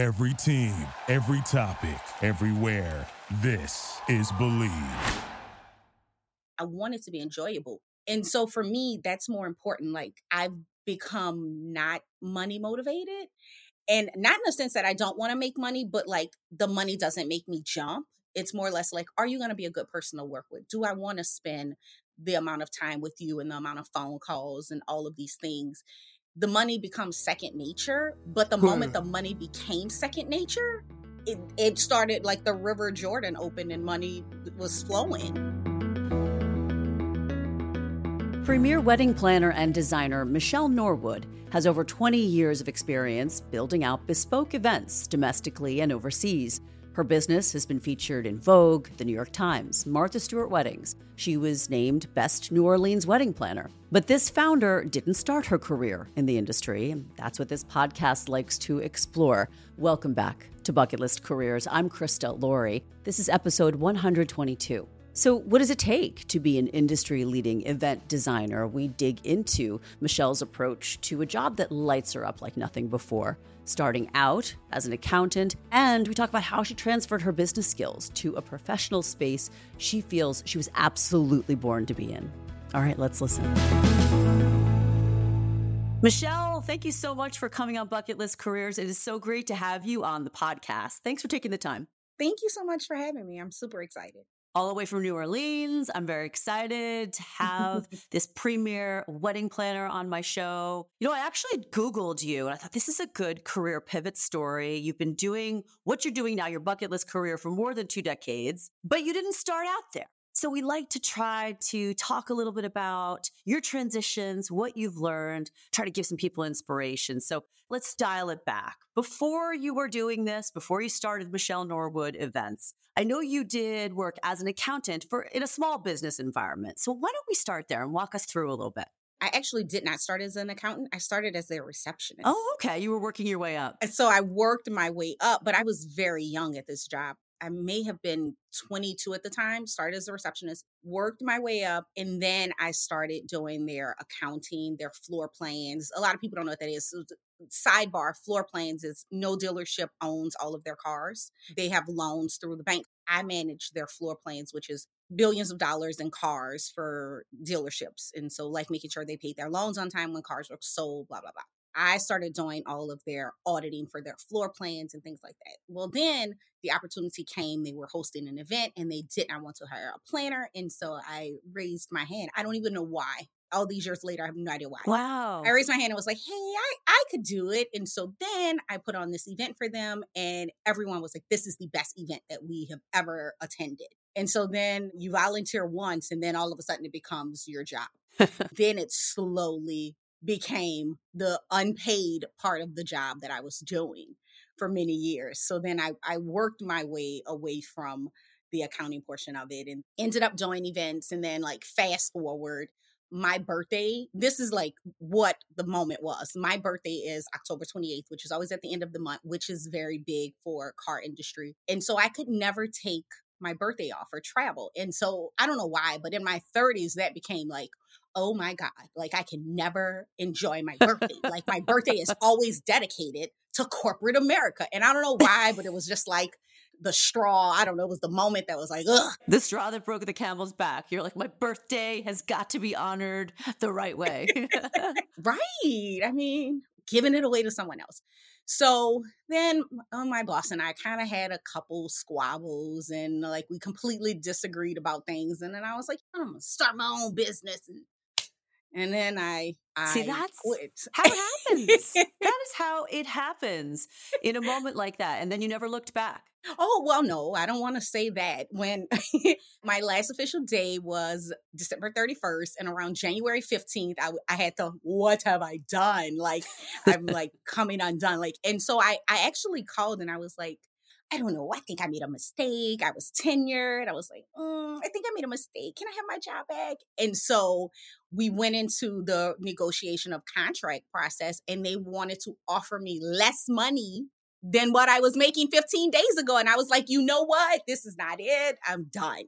Every team, every topic, everywhere. This is Bleav. I want it to be enjoyable. And so for me, that's more important. Like I've become not money motivated. And not in the sense that I don't want to make money, but like the money doesn't make me jump. It's more or less like, are you going to be a good person to work with? Do I want to spend the amount of time with you and the amount of phone calls and all of these things? The money becomes second nature. But the moment hmm. the money became second nature, it, it started like the River Jordan opened and money was flowing. Premier wedding planner and designer Michelle Norwood has over 20 years of experience building out bespoke events domestically and overseas. Her business has been featured in Vogue, The New York Times, Martha Stewart Weddings. She was named Best New Orleans Wedding Planner. But this founder didn't start her career in the industry, and that's what this podcast likes to explore. Welcome back to Bucket List Careers. I'm Krista Laurie. This is episode 122. So, what does it take to be an industry leading event designer? We dig into Michelle's approach to a job that lights her up like nothing before, starting out as an accountant, and we talk about how she transferred her business skills to a professional space she feels she was absolutely born to be in. All right, let's listen. Michelle, thank you so much for coming on Bucket List Careers. It is so great to have you on the podcast. Thanks for taking the time. Thank you so much for having me. I'm super excited all the way from New Orleans. I'm very excited to have this premier wedding planner on my show. You know, I actually Googled you and I thought this is a good career pivot story. You've been doing what you're doing now, your bucket list career for more than two decades, but you didn't start out there. So we like to try to talk a little bit about your transitions, what you've learned, try to give some people inspiration. So let's dial it back. Before you were doing this, before you started Michelle Norwood events, I know you did work as an accountant for in a small business environment. So why don't we start there and walk us through a little bit? I actually did not start as an accountant. I started as their receptionist. Oh, okay. You were working your way up. And so I worked my way up, but I was very young at this job. I may have been 22 at the time, started as a receptionist, worked my way up, and then I started doing their accounting, their floor plans. A lot of people don't know what that is. So uh, sidebar floor plans is no dealership owns all of their cars. They have loans through the bank. I manage their floor plans, which is billions of dollars in cars for dealerships. And so, like making sure they paid their loans on time when cars were sold, blah, blah, blah. I started doing all of their auditing for their floor plans and things like that. Well, then the opportunity came. They were hosting an event and they did not want to hire a planner. And so I raised my hand. I don't even know why. All these years later, I have no idea why. Wow. I raised my hand and was like, hey, I, I could do it. And so then I put on this event for them, and everyone was like, this is the best event that we have ever attended. And so then you volunteer once, and then all of a sudden it becomes your job. then it slowly became the unpaid part of the job that I was doing for many years. So then I, I worked my way away from the accounting portion of it and ended up doing events. And then, like, fast forward, my birthday, this is like what the moment was. My birthday is October 28th, which is always at the end of the month, which is very big for car industry. And so I could never take my birthday off or travel. And so I don't know why, but in my 30s, that became like, oh my God, like I can never enjoy my birthday. like my birthday is always dedicated to corporate America. And I don't know why, but it was just like the straw. I don't know. It was the moment that was like, ugh. The straw that broke the camel's back. You're like, my birthday has got to be honored the right way. right. I mean, giving it away to someone else. So then uh, my boss and I kind of had a couple squabbles and like we completely disagreed about things. And then I was like, I'm gonna start my own business and and then I, I see that's quit. how it happens. that is how it happens in a moment like that, and then you never looked back. Oh well, no, I don't want to say that. When my last official day was December thirty first, and around January fifteenth, I, I had to. What have I done? Like I'm like coming undone. Like, and so I I actually called and I was like, I don't know. I think I made a mistake. I was tenured. I was like, mm, I think I made a mistake. Can I have my job back? And so we went into the negotiation of contract process and they wanted to offer me less money than what I was making 15 days ago. And I was like, you know what? This is not it. I'm done.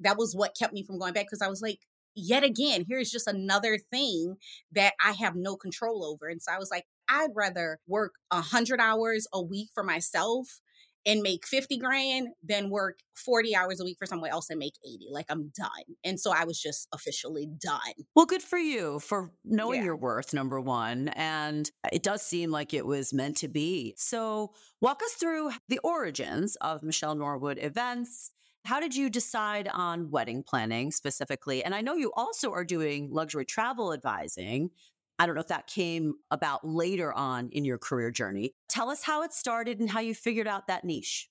That was what kept me from going back because I was like, yet again, here's just another thing that I have no control over. And so I was like, I'd rather work 100 hours a week for myself and make 50 grand than work 40 hours a week for someone else and make 80. Like I'm done. And so I was just officially done. Well, good for you for knowing yeah. your worth, number one. And it does seem like it was meant to be. So walk us through the origins of Michelle Norwood events. How did you decide on wedding planning specifically? And I know you also are doing luxury travel advising. I don't know if that came about later on in your career journey. Tell us how it started and how you figured out that niche.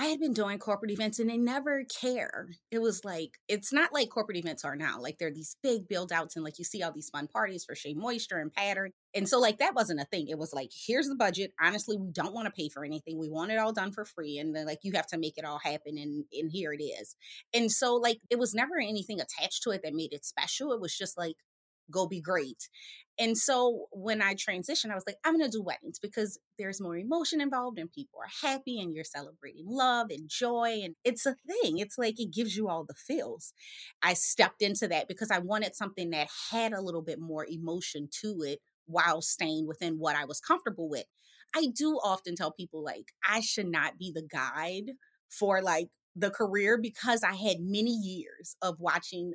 I had been doing corporate events and they never care. It was like, it's not like corporate events are now. Like they're these big build outs and like you see all these fun parties for Shea Moisture and Pattern. And so like that wasn't a thing. It was like, here's the budget. Honestly, we don't want to pay for anything. We want it all done for free. And then like you have to make it all happen and and here it is. And so like it was never anything attached to it that made it special. It was just like go be great. And so when I transitioned, I was like, I'm going to do weddings because there's more emotion involved and people are happy and you're celebrating love and joy. And it's a thing. It's like it gives you all the feels. I stepped into that because I wanted something that had a little bit more emotion to it while staying within what I was comfortable with. I do often tell people, like, I should not be the guide for like the career because I had many years of watching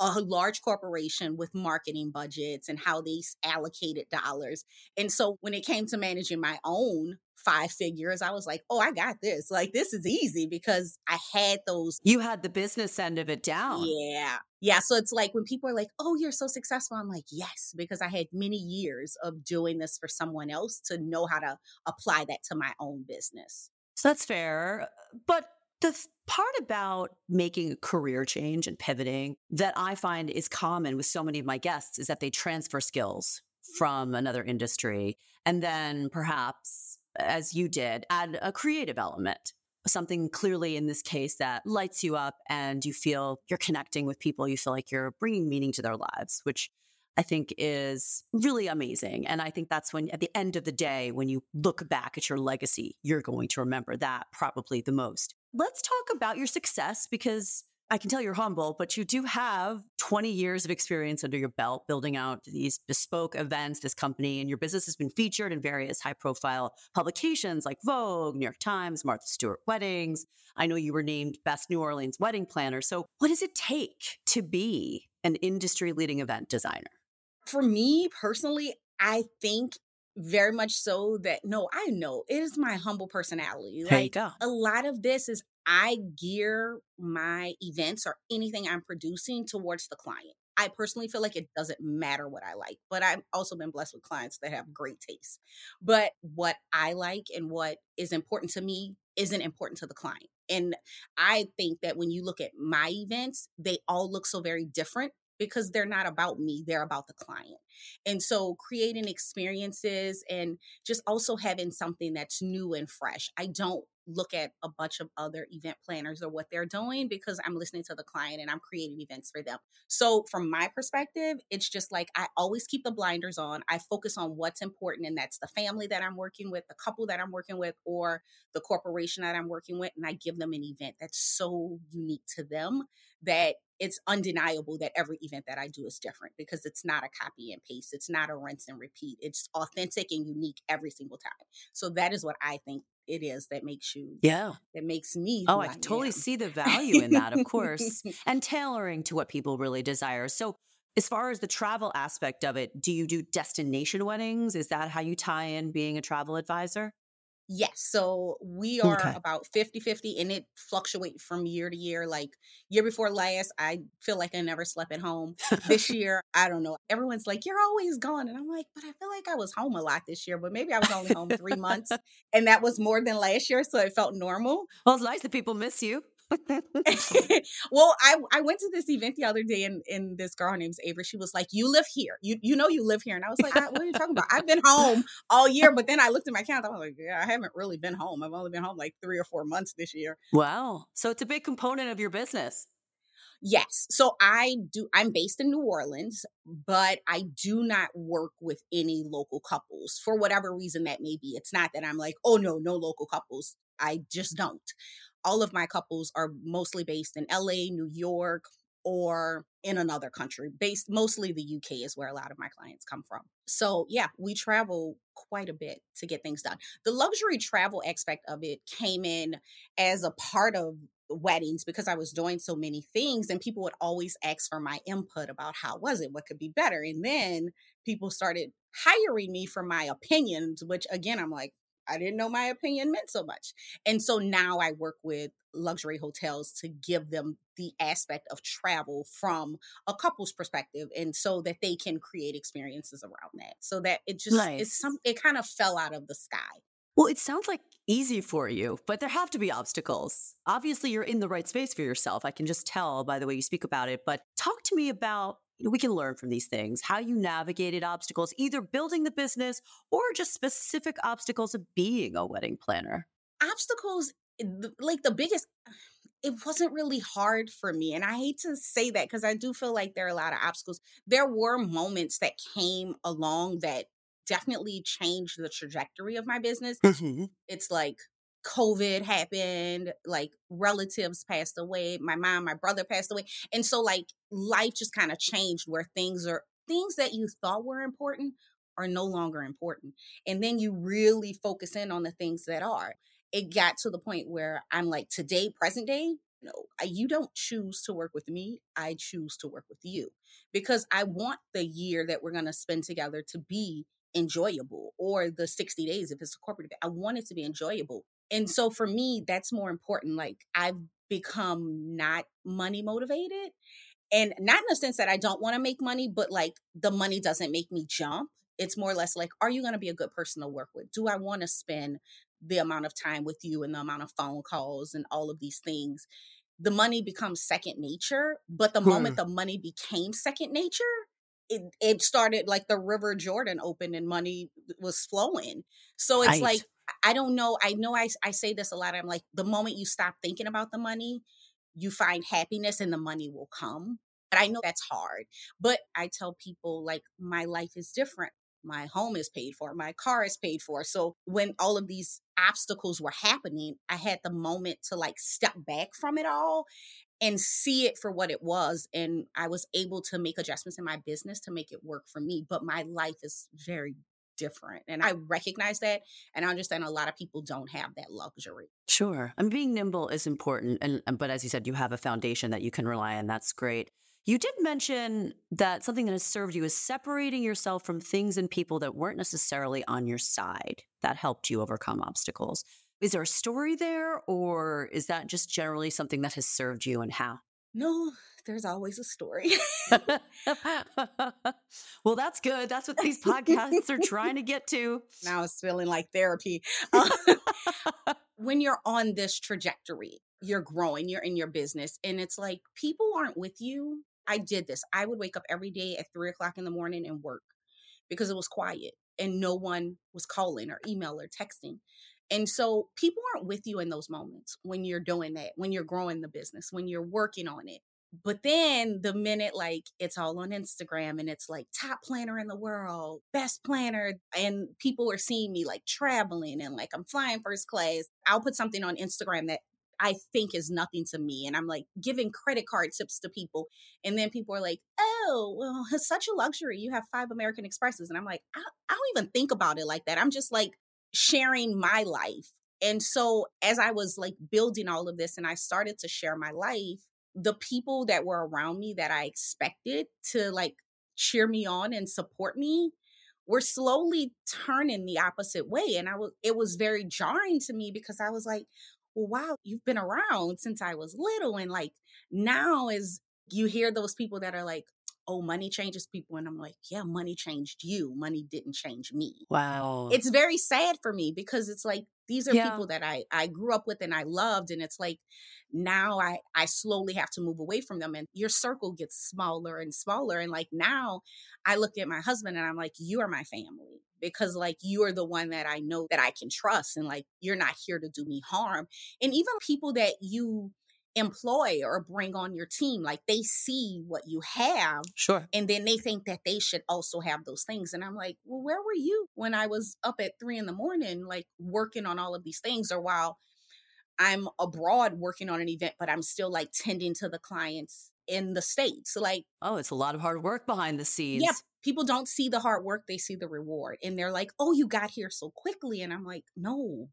a large corporation with marketing budgets and how they allocated dollars. And so when it came to managing my own five figures, I was like, oh, I got this. Like, this is easy because I had those. You had the business end of it down. Yeah. Yeah. So it's like when people are like, oh, you're so successful, I'm like, yes, because I had many years of doing this for someone else to know how to apply that to my own business. So that's fair. But the th- part about making a career change and pivoting that I find is common with so many of my guests is that they transfer skills from another industry and then perhaps, as you did, add a creative element. Something clearly in this case that lights you up and you feel you're connecting with people. You feel like you're bringing meaning to their lives, which I think is really amazing. And I think that's when, at the end of the day, when you look back at your legacy, you're going to remember that probably the most. Let's talk about your success because I can tell you're humble, but you do have 20 years of experience under your belt building out these bespoke events, this company, and your business has been featured in various high profile publications like Vogue, New York Times, Martha Stewart Weddings. I know you were named Best New Orleans Wedding Planner. So, what does it take to be an industry leading event designer? for me personally, I think very much so that no, I know it is my humble personality. There like, you go. A lot of this is I gear my events or anything I'm producing towards the client. I personally feel like it doesn't matter what I like, but I've also been blessed with clients that have great taste. But what I like and what is important to me isn't important to the client. And I think that when you look at my events, they all look so very different because they're not about me, they're about the client. And so creating experiences and just also having something that's new and fresh. I don't look at a bunch of other event planners or what they're doing because I'm listening to the client and I'm creating events for them. So, from my perspective, it's just like I always keep the blinders on. I focus on what's important, and that's the family that I'm working with, the couple that I'm working with, or the corporation that I'm working with. And I give them an event that's so unique to them that it's undeniable that every event that I do is different because it's not a copy and paste. It's not a rinse and repeat. It's authentic and unique every single time. So that is what I think it is that makes you yeah that makes me oh i, I totally see the value in that of course and tailoring to what people really desire so as far as the travel aspect of it do you do destination weddings is that how you tie in being a travel advisor Yes. So we are okay. about 50 50 and it fluctuates from year to year. Like year before last, I feel like I never slept at home. this year, I don't know. Everyone's like, you're always gone. And I'm like, but I feel like I was home a lot this year, but maybe I was only home three months. And that was more than last year. So it felt normal. Well, it's nice that people miss you. well, I I went to this event the other day and, and this girl, her name's Avery, she was like, You live here. You you know you live here. And I was like, What are you talking about? I've been home all year. But then I looked at my calendar. I was like, Yeah, I haven't really been home. I've only been home like three or four months this year. Wow. So it's a big component of your business. Yes. So I do, I'm based in New Orleans, but I do not work with any local couples for whatever reason that may be. It's not that I'm like, oh no, no local couples. I just don't all of my couples are mostly based in LA, New York, or in another country based mostly the uk is where a lot of my clients come from so yeah we travel quite a bit to get things done the luxury travel aspect of it came in as a part of weddings because I was doing so many things and people would always ask for my input about how was it, what could be better. And then people started hiring me for my opinions, which again, I'm like, I didn't know my opinion meant so much. And so now I work with luxury hotels to give them the aspect of travel from a couple's perspective and so that they can create experiences around that. So that it just nice. it's some it kind of fell out of the sky. Well, it sounds like easy for you, but there have to be obstacles. Obviously, you're in the right space for yourself. I can just tell by the way you speak about it. But talk to me about we can learn from these things how you navigated obstacles, either building the business or just specific obstacles of being a wedding planner. Obstacles, like the biggest, it wasn't really hard for me. And I hate to say that because I do feel like there are a lot of obstacles. There were moments that came along that definitely changed the trajectory of my business. Mm-hmm. It's like COVID happened, like relatives passed away, my mom, my brother passed away. And so like life just kind of changed where things are things that you thought were important are no longer important. And then you really focus in on the things that are. It got to the point where I'm like today, present day, no, you don't choose to work with me. I choose to work with you because I want the year that we're going to spend together to be enjoyable or the 60 days if it's a corporate event. I want it to be enjoyable. And so for me, that's more important. Like I've become not money motivated and not in the sense that I don't want to make money, but like the money doesn't make me jump. It's more or less like, are you going to be a good person to work with? Do I want to spend the amount of time with you and the amount of phone calls and all of these things? The money becomes second nature, but the hmm. moment the money became second nature, it, it started like the river jordan opened and money was flowing. So it's right. like i don't know i know I, I say this a lot i'm like the moment you stop thinking about the money you find happiness and the money will come but i know that's hard. But i tell people like my life is different. My home is paid for. My car is paid for. So when all of these obstacles were happening i had the moment to like step back from it all and see it for what it was. And I was able to make adjustments in my business to make it work for me. But my life is very different. And I recognize that. And I understand a lot of people don't have that luxury. Sure. Mean, being nimble is important. And, but as you said, you have a foundation that you can rely on. That's great. You did mention that something that has served you is separating yourself from things and people that weren't necessarily on your side that helped you overcome obstacles. Is there a story there, or is that just generally something that has served you and how? No, there's always a story. well, that's good. That's what these podcasts are trying to get to. Now it's feeling like therapy. Um, when you're on this trajectory, you're growing, you're in your business, and it's like people aren't with you. I did this. I would wake up every day at three o'clock in the morning and work because it was quiet and no one was calling or email or texting. And so people aren't with you in those moments when you're doing that, when you're growing the business, when you're working on it. But then the minute like it's all on Instagram and it's like top planner in the world, best planner, and people are seeing me like traveling and like I'm flying first class, I'll put something on Instagram that I think is nothing to me. And I'm like giving credit card tips to people. And then people are like, oh, well, it's such a luxury. You have five American Expresses. And I'm like, I, I don't even think about it like that. I'm just like, sharing my life. And so as I was like building all of this and I started to share my life, the people that were around me that I expected to like cheer me on and support me were slowly turning the opposite way and I was it was very jarring to me because I was like, "Well, wow, you've been around since I was little and like now is you hear those people that are like, oh, money changes people. And I'm like, yeah, money changed you. Money didn't change me. Wow. It's very sad for me because it's like these are yeah. people that I I grew up with and I loved. And it's like now I I slowly have to move away from them. And your circle gets smaller and smaller. And like now I look at my husband and I'm like, you are my family because like you are the one that I know that I can trust and like you're not here to do me harm. And even people that you employ or bring on your team. Like they see what you have. Sure. And then they think that they should also have those things. And I'm like, well, where were you when I was up at three in the morning, like working on all of these things? Or while I'm abroad working on an event, but I'm still like tending to the clients in the States. Like, oh, it's a lot of hard work behind the scenes. Yeah, people don't see the hard work, they see the reward. And they're like, oh, you got here so quickly. And I'm like, no,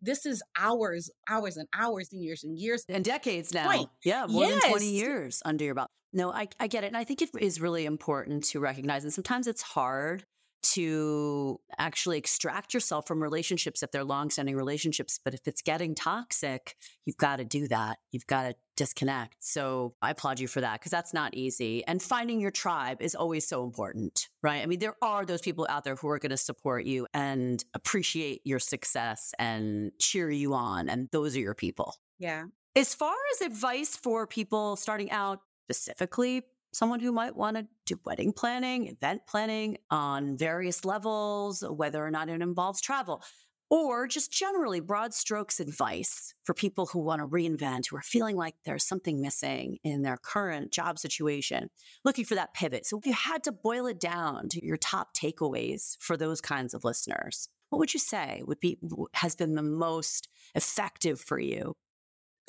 this is hours, hours and hours and years and years. And decades now. Right. Yeah, more yes. than 20 years under your belt. No, I, I get it. And I think it is really important to recognize. And sometimes it's hard to actually extract yourself from relationships if they're long-standing relationships but if it's getting toxic you've got to do that. You've got to disconnect. So i applaud you for that because that's not easy and finding your tribe is always so important right? I mean there are those people out there who are going to support you and appreciate your success and cheer you on and those are your people. Yeah. As far as advice for people starting out specifically someone who might want to do wedding planning, event planning on various levels, whether or not it involves travel, or just generally broad strokes advice for people who want to reinvent, who are feeling like there's something missing in their current job situation, looking for that pivot. So if you had to boil it down to your top takeaways for those kinds of listeners, what would you say would be has been the most effective for you?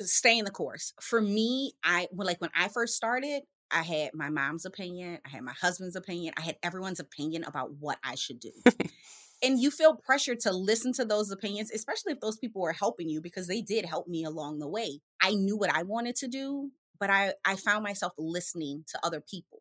Staying the course. For me, I like when I first started, I had my mom's opinion, I had my husband's opinion, I had everyone's opinion about what I should do. and you feel pressure to listen to those opinions, especially if those people were helping you because they did help me along the way. I knew what I wanted to do, but I, I found myself listening to other people.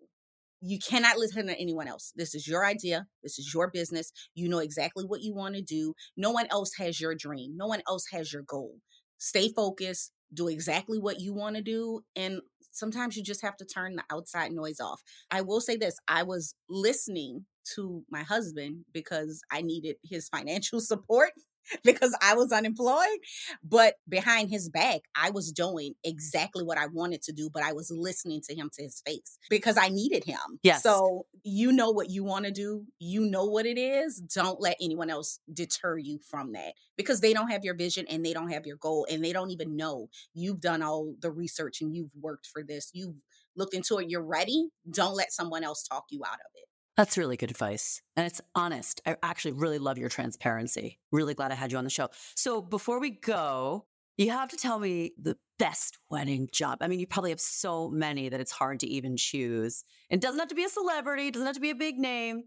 You cannot listen to anyone else. This is your idea. This is your business. You know exactly what you want to do. No one else has your dream. No one else has your goal. Stay focused, do exactly what you want to do, and sometimes you just have to turn the outside noise off. I will say this I was listening to my husband because I needed his financial support because I was unemployed. But behind his back, I was doing exactly what I wanted to do, but I was listening to him to his face because I needed him. Yes. So you know what you want to do, you know what it is. Don't let anyone else deter you from that because they don't have your vision and they don't have your goal and they don't even know you've done all the research and you've worked for this. You've looked into it, you're ready. Don't let someone else talk you out of it. That's really good advice. And it's honest. I actually really love your transparency. Really glad I had you on the show. So before we go, you have to tell me the best wedding job. I mean, you probably have so many that it's hard to even choose. It doesn't have to be a celebrity, it doesn't have to be a big name.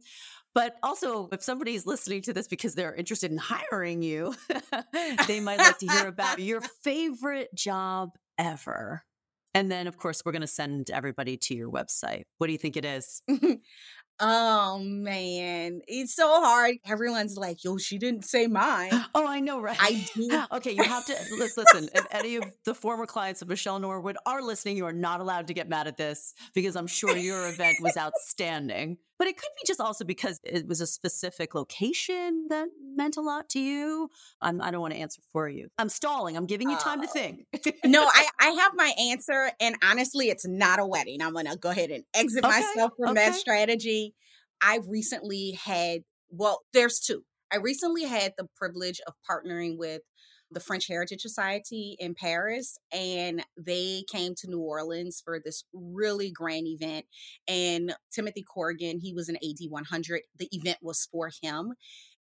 But also, if somebody's listening to this because they're interested in hiring you, they might like to hear about your favorite job ever. And then, of course, we're going to send everybody to your website. What do you think it is? Oh man, it's so hard. Everyone's like, "Yo, she didn't say mine." Oh, I know, right? I do. okay, you have to listen. If any of the former clients of Michelle Norwood are listening, you are not allowed to get mad at this because I'm sure your event was outstanding. But it could be just also because it was a specific location that meant a lot to you. I'm, I do not want to answer for you. I'm stalling. I'm giving you time uh, to think. no, I, I have my answer. And honestly, it's not a wedding. I'm going to go ahead and exit okay, myself from okay. that strategy. I recently had, well, there's two. I recently had the privilege of partnering with the French Heritage Society in Paris, and they came to New Orleans for this really grand event. And Timothy Corrigan, he was an AD 100. The event was for him.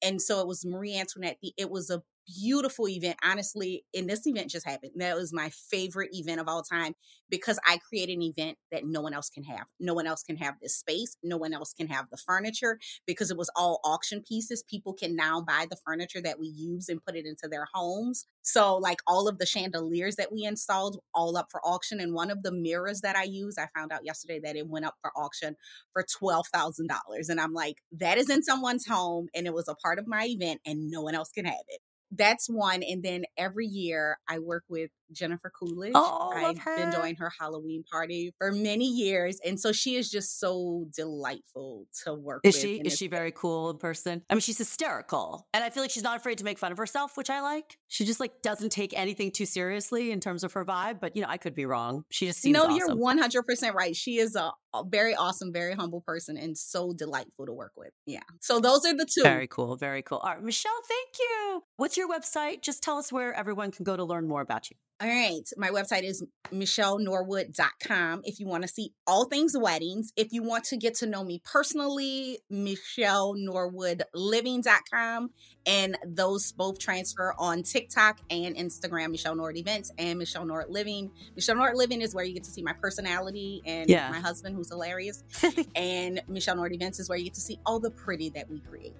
And so it was Marie Antoinette. It was a beautiful event. Honestly, and this event just happened. That was my favorite event of all time because I created an event that no one else can have. No one else can have this space. No one else can have the furniture because it was all auction pieces. People can now buy the furniture that we use and put it into their homes. So, like all of the chandeliers that we installed, all up for auction. And one of the mirrors that I use, I found out yesterday that it went up for auction for $12,000. And I'm like, that is in someone's home and it was a part of my event and no one else can have it that's one. And then every year I work with Jennifer Coolidge. Oh, I've her. been doing her Halloween party for many years. And so she is just so delightful to work is with. She, is she very cool in person? I mean, she's hysterical. And I feel like she's not afraid to make fun of herself, which I like. She just like doesn't take anything too seriously in terms of her vibe. But, you know, I could be wrong. She just seems No, awesome. you're 100% right. She is a very awesome, very humble person and so delightful to work with. Yeah. So those are the two. Very cool. Very cool. All right. Michelle, thank you. What's your website? Just tell us where everyone can go to learn more about you All right. My website is michellenorwood.com if you want to see all things weddings. If you want to get to know me personally, michellenorwoodliving.com. And those both transfer on TikTok and Instagram, Michelle Norwood Events and Michelle Norwood Living. Michelle Norwood Living is where you get to see my personality and Yeah. my husband, who's hilarious. and Michelle Norwood Events is where you get to see all the pretty that we create.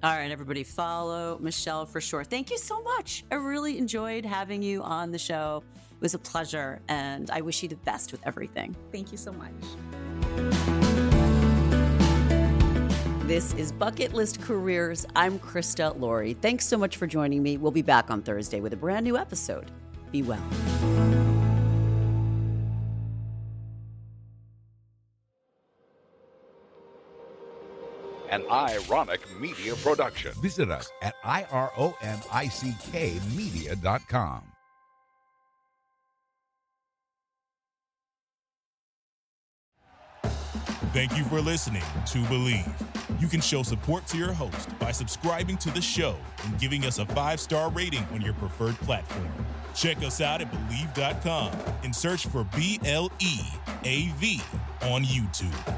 All right, everybody, follow Michelle for sure. Thank you so much. I really enjoyed having you on the show. It was a pleasure, and I wish you the best with everything. Thank you so much. This is Bucket List Careers. I'm Krista Laurie. Thanks so much for joining me. We'll be back on Thursday with a brand new episode. Be well. An ironic media production. Visit us at iromickmedia.com. Thank you for listening to Bleav. You can show support to your host by subscribing to the show and giving us a five star rating on your preferred platform. Check us out at Bleav.com and search for B L E A V on YouTube.